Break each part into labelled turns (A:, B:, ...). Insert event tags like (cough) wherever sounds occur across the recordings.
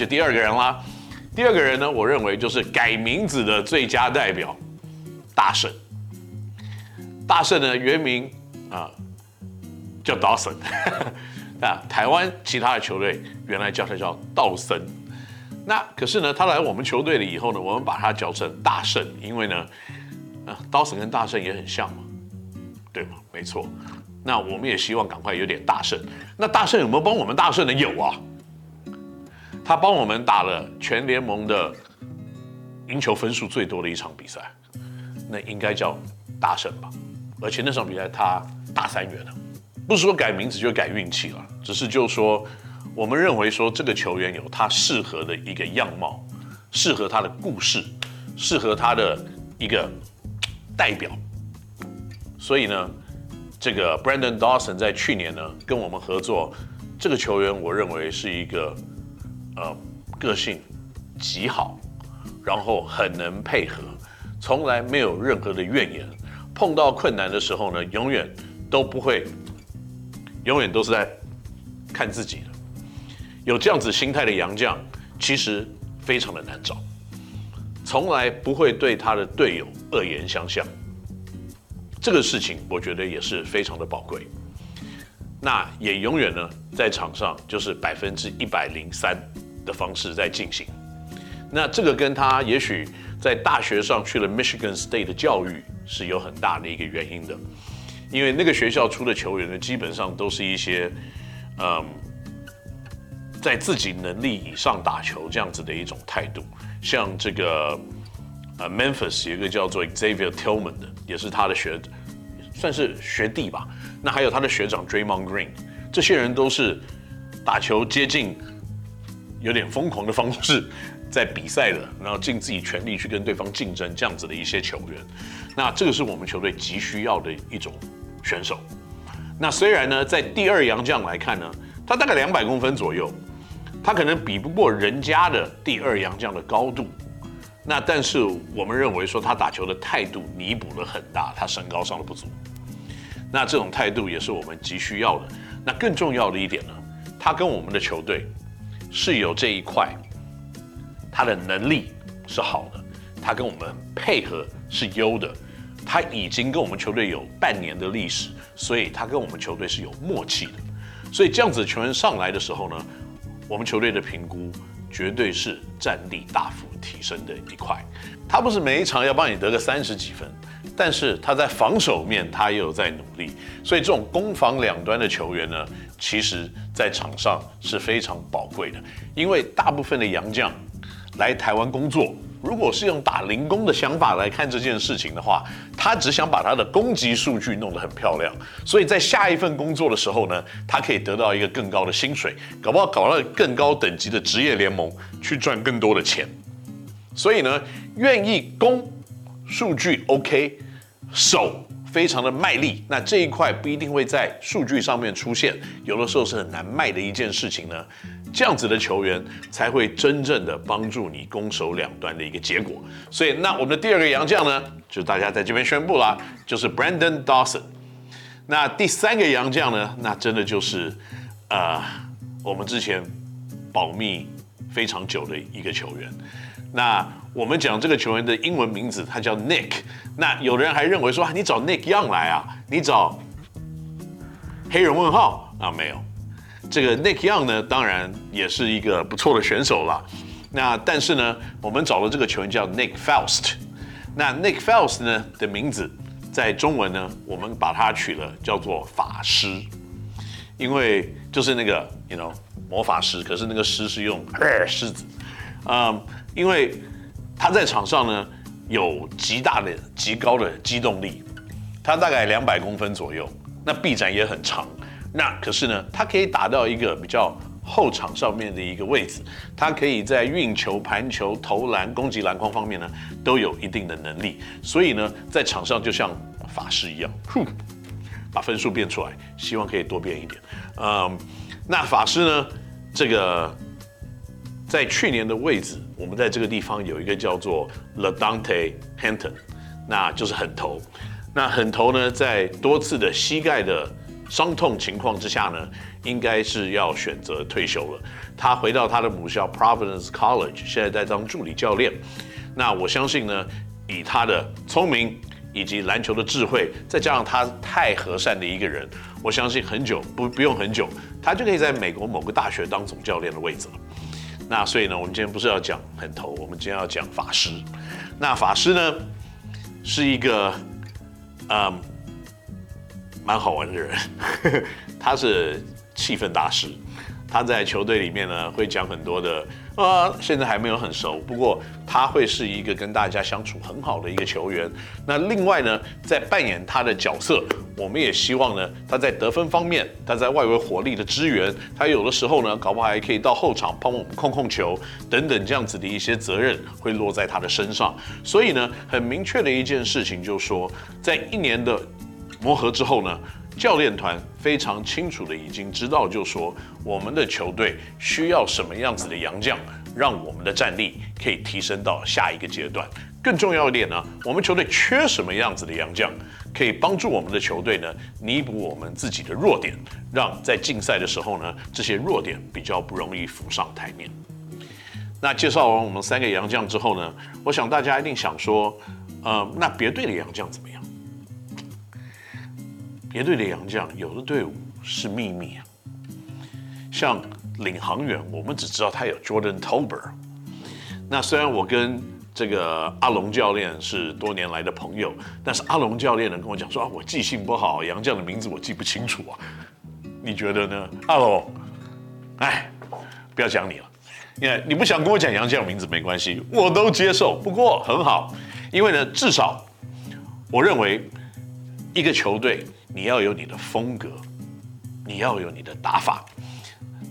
A: 就第二个人啦。第二个人呢，我认为就是改名字的最佳代表，大圣。大圣呢，原名啊叫 Dawson，啊，(laughs) 台湾其他的球队原来叫他叫道森。那可是呢，他来我们球队了以后呢，我们把他叫成大圣，因为呢，啊，Dawson 跟大圣也很像嘛，对吗？没错。那我们也希望赶快有点大胜。那大胜有没有帮我们大胜呢？有啊，他帮我们打了全联盟的赢球分数最多的一场比赛，那应该叫大胜吧？而且那场比赛他大三元了，不是说改名字就改运气了，只是就说我们认为说这个球员有他适合的一个样貌，适合他的故事，适合他的一个代表，所以呢。这个 Brandon Dawson 在去年呢跟我们合作，这个球员我认为是一个呃个性极好，然后很能配合，从来没有任何的怨言，碰到困难的时候呢，永远都不会，永远都是在看自己的。有这样子心态的杨将，其实非常的难找，从来不会对他的队友恶言相向。这个事情我觉得也是非常的宝贵，那也永远呢在场上就是百分之一百零三的方式在进行，那这个跟他也许在大学上去了 Michigan State 的教育是有很大的一个原因的，因为那个学校出的球员呢基本上都是一些，嗯，在自己能力以上打球这样子的一种态度，像这个。呃，Memphis 有一个叫做 Xavier Tillman 的，也是他的学，算是学弟吧。那还有他的学长 Draymond Green，这些人都是打球接近有点疯狂的方式 (laughs) 在比赛的，然后尽自己全力去跟对方竞争这样子的一些球员。那这个是我们球队急需要的一种选手。那虽然呢，在第二洋将来看呢，他大概两百公分左右，他可能比不过人家的第二洋将的高度。那但是我们认为说他打球的态度弥补了很大他身高上的不足，那这种态度也是我们急需要的。那更重要的一点呢，他跟我们的球队是有这一块，他的能力是好的，他跟我们配合是优的，他已经跟我们球队有半年的历史，所以他跟我们球队是有默契的。所以这样子球员上来的时候呢，我们球队的评估。绝对是战力大幅提升的一块。他不是每一场要帮你得个三十几分，但是他在防守面他也有在努力。所以这种攻防两端的球员呢，其实在场上是非常宝贵的。因为大部分的洋将来台湾工作。如果是用打零工的想法来看这件事情的话，他只想把他的攻击数据弄得很漂亮，所以在下一份工作的时候呢，他可以得到一个更高的薪水，搞不好搞到更高等级的职业联盟去赚更多的钱。所以呢，愿意攻数据 OK，手非常的卖力，那这一块不一定会在数据上面出现，有的时候是很难卖的一件事情呢。这样子的球员才会真正的帮助你攻守两端的一个结果。所以，那我们的第二个洋将呢，就大家在这边宣布啦，就是 Brandon Dawson。那第三个洋将呢，那真的就是，呃，我们之前保密非常久的一个球员。那我们讲这个球员的英文名字，他叫 Nick。那有的人还认为说，你找 Nick Young 来啊，你找黑人问号啊？没有。这个 Nick Young 呢，当然也是一个不错的选手了。那但是呢，我们找了这个球员叫 Nick Faust。那 Nick Faust 呢的名字，在中文呢，我们把它取了叫做法师，因为就是那个 you know 魔法师，可是那个狮是用狮子。嗯，因为他在场上呢有极大的、极高的机动力，他大概两百公分左右，那臂展也很长。那可是呢，他可以打到一个比较后场上面的一个位置，他可以在运球、盘球、投篮、攻击篮筐方面呢都有一定的能力，所以呢，在场上就像法师一样，呼，把分数变出来，希望可以多变一点。嗯，那法师呢，这个在去年的位置，我们在这个地方有一个叫做 LaDante Hinton，那就是狠头。那狠头呢，在多次的膝盖的伤痛情况之下呢，应该是要选择退休了。他回到他的母校 Providence College，现在在当助理教练。那我相信呢，以他的聪明以及篮球的智慧，再加上他太和善的一个人，我相信很久不不用很久，他就可以在美国某个大学当总教练的位置了。那所以呢，我们今天不是要讲很头，我们今天要讲法师。那法师呢，是一个嗯蛮好玩的人，(laughs) 他是气氛大师。他在球队里面呢，会讲很多的，呃，现在还没有很熟，不过他会是一个跟大家相处很好的一个球员。那另外呢，在扮演他的角色，我们也希望呢，他在得分方面，他在外围火力的支援，他有的时候呢，搞不好还可以到后场帮我们控控球等等这样子的一些责任会落在他的身上。所以呢，很明确的一件事情就是说，在一年的磨合之后呢。教练团非常清楚的已经知道，就说我们的球队需要什么样子的洋将，让我们的战力可以提升到下一个阶段。更重要一点呢，我们球队缺什么样子的洋将，可以帮助我们的球队呢，弥补我们自己的弱点，让在竞赛的时候呢，这些弱点比较不容易浮上台面。那介绍完我们三个洋将之后呢，我想大家一定想说，呃，那别队的洋将怎么样？别队的洋将，有的队伍是秘密啊。像领航员，我们只知道他有 Jordan Tober。那虽然我跟这个阿龙教练是多年来的朋友，但是阿龙教练呢跟我讲说啊，我记性不好，杨将的名字我记不清楚啊。你觉得呢，阿龙？哎，不要讲你了，因为你不想跟我讲杨将名字没关系，我都接受。不过很好，因为呢，至少我认为一个球队。你要有你的风格，你要有你的打法。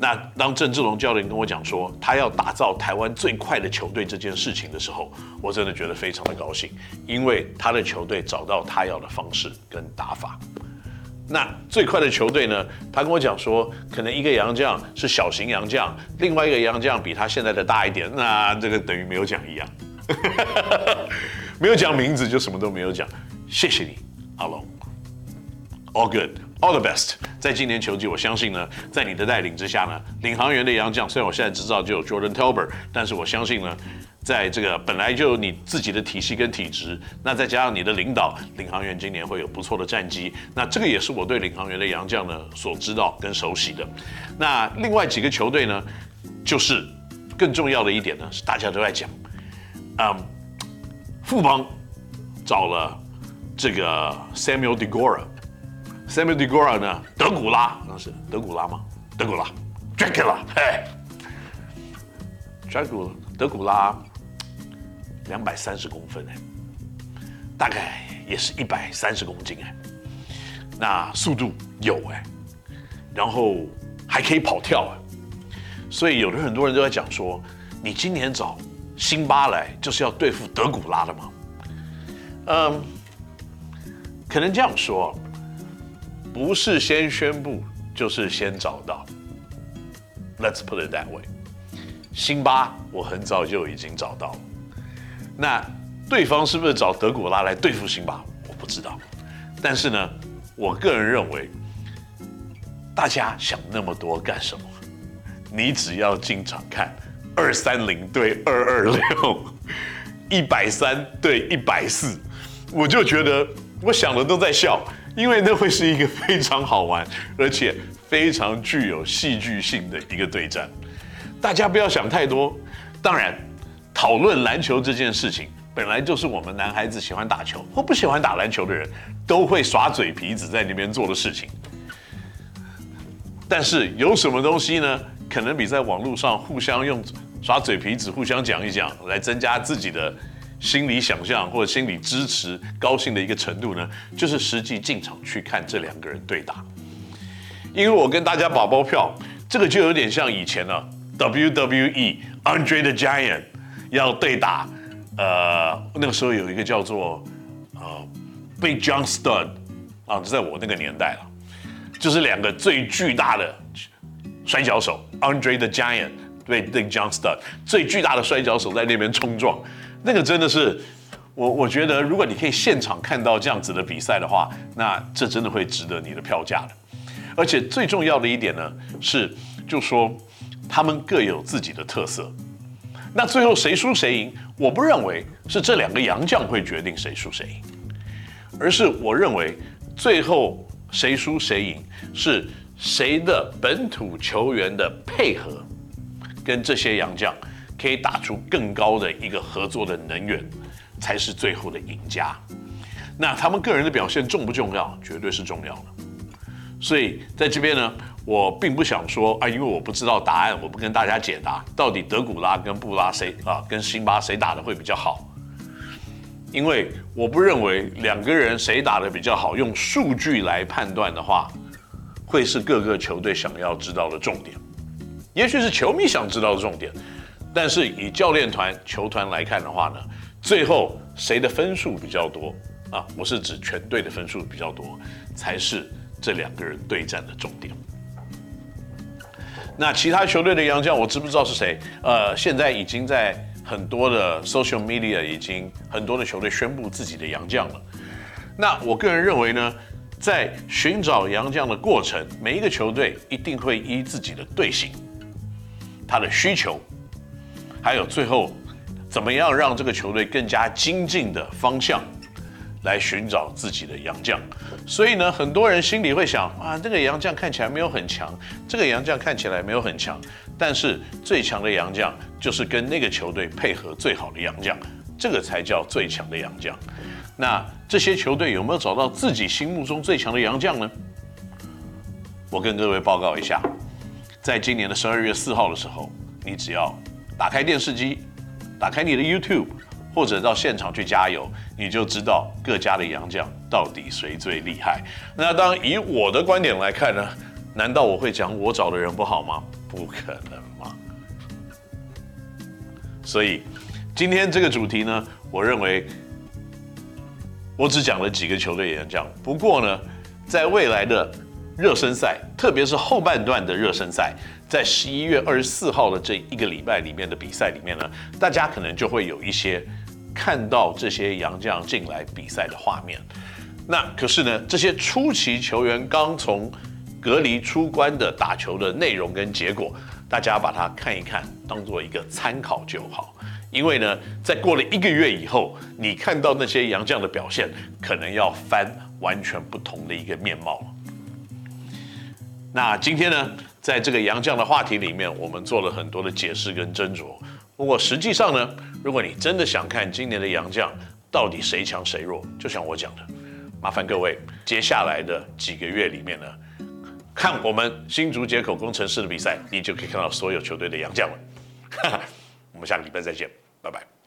A: 那当郑志龙教练跟我讲说他要打造台湾最快的球队这件事情的时候，我真的觉得非常的高兴，因为他的球队找到他要的方式跟打法。那最快的球队呢？他跟我讲说，可能一个洋将是小型洋将，另外一个洋将比他现在的大一点。那这个等于没有讲一样，(laughs) 没有讲名字就什么都没有讲。谢谢你，阿龙。All good, all the best。在今年球季，我相信呢，在你的带领之下呢，领航员的洋将虽然我现在知道就有 Jordan Tolbert，但是我相信呢，在这个本来就有你自己的体系跟体质，那再加上你的领导，领航员今年会有不错的战绩。那这个也是我对领航员的洋将呢所知道跟熟悉的。那另外几个球队呢，就是更重要的一点呢，是大家都在讲，嗯，富邦找了这个 Samuel Degora。Samuel d e g o r a 呢？德古拉，那是德古拉吗？德古拉，Dracula，嘿，Dracula，德古拉，两百三十公分哎，大概也是一百三十公斤哎，那速度有哎，然后还可以跑跳哎，所以有的很多人都在讲说，你今年找辛巴来就是要对付德古拉的吗？嗯，可能这样说。不是先宣布，就是先找到。Let's put it that way。辛巴，我很早就已经找到了。那对方是不是找德古拉来对付辛巴？我不知道。但是呢，我个人认为，大家想那么多干什么？你只要进场看二三零对二二六，一百三对一百四，我就觉得我想的都在笑。因为那会是一个非常好玩，而且非常具有戏剧性的一个对战。大家不要想太多。当然，讨论篮球这件事情，本来就是我们男孩子喜欢打球或不喜欢打篮球的人都会耍嘴皮子在那边做的事情。但是有什么东西呢？可能比在网络上互相用耍嘴皮子、互相讲一讲，来增加自己的。心理想象或者心理支持高兴的一个程度呢，就是实际进场去看这两个人对打。因为我跟大家保包票，这个就有点像以前呢、啊、WWE Andre the Giant 要对打，呃，那个时候有一个叫做呃 Big John Studd 啊，就在我那个年代了，就是两个最巨大的摔跤手 Andre the Giant 对 Big John Studd 最巨大的摔跤手在那边冲撞。那个真的是，我我觉得，如果你可以现场看到这样子的比赛的话，那这真的会值得你的票价的。而且最重要的一点呢，是就说他们各有自己的特色。那最后谁输谁赢，我不认为是这两个洋将会决定谁输谁赢，而是我认为最后谁输谁赢是谁的本土球员的配合，跟这些洋将可以打出更高的一个合作的能源，才是最后的赢家。那他们个人的表现重不重要？绝对是重要的。所以在这边呢。我并不想说啊，因为我不知道答案，我不跟大家解答到底德古拉跟布拉谁啊，跟辛巴谁打得会比较好。因为我不认为两个人谁打得比较好，用数据来判断的话，会是各个球队想要知道的重点。也许是球迷想知道的重点，但是以教练团、球团来看的话呢，最后谁的分数比较多啊？我是指全队的分数比较多，才是这两个人对战的重点。那其他球队的洋将，我知不知道是谁？呃，现在已经在很多的 social media 已经很多的球队宣布自己的洋将了。那我个人认为呢，在寻找洋将的过程，每一个球队一定会依自己的队形、他的需求，还有最后怎么样让这个球队更加精进的方向。来寻找自己的洋将，所以呢，很多人心里会想啊，这个洋将看起来没有很强，这个洋将看起来没有很强，但是最强的洋将就是跟那个球队配合最好的洋将，这个才叫最强的洋将。那这些球队有没有找到自己心目中最强的洋将呢？我跟各位报告一下，在今年的十二月四号的时候，你只要打开电视机，打开你的 YouTube。或者到现场去加油，你就知道各家的洋将到底谁最厉害。那当然，以我的观点来看呢，难道我会讲我找的人不好吗？不可能嘛。所以今天这个主题呢，我认为我只讲了几个球队洋将。不过呢，在未来的热身赛，特别是后半段的热身赛，在十一月二十四号的这一个礼拜里面的比赛里面呢，大家可能就会有一些看到这些洋将进来比赛的画面。那可是呢，这些初期球员刚从隔离出关的打球的内容跟结果，大家把它看一看，当做一个参考就好。因为呢，在过了一个月以后，你看到那些洋将的表现，可能要翻完全不同的一个面貌。那今天呢，在这个杨将的话题里面，我们做了很多的解释跟斟酌。不过实际上呢，如果你真的想看今年的杨将到底谁强谁弱，就像我讲的，麻烦各位接下来的几个月里面呢，看我们新竹街口工程师的比赛，你就可以看到所有球队的杨将了。哈哈，我们下个礼拜再见，拜拜。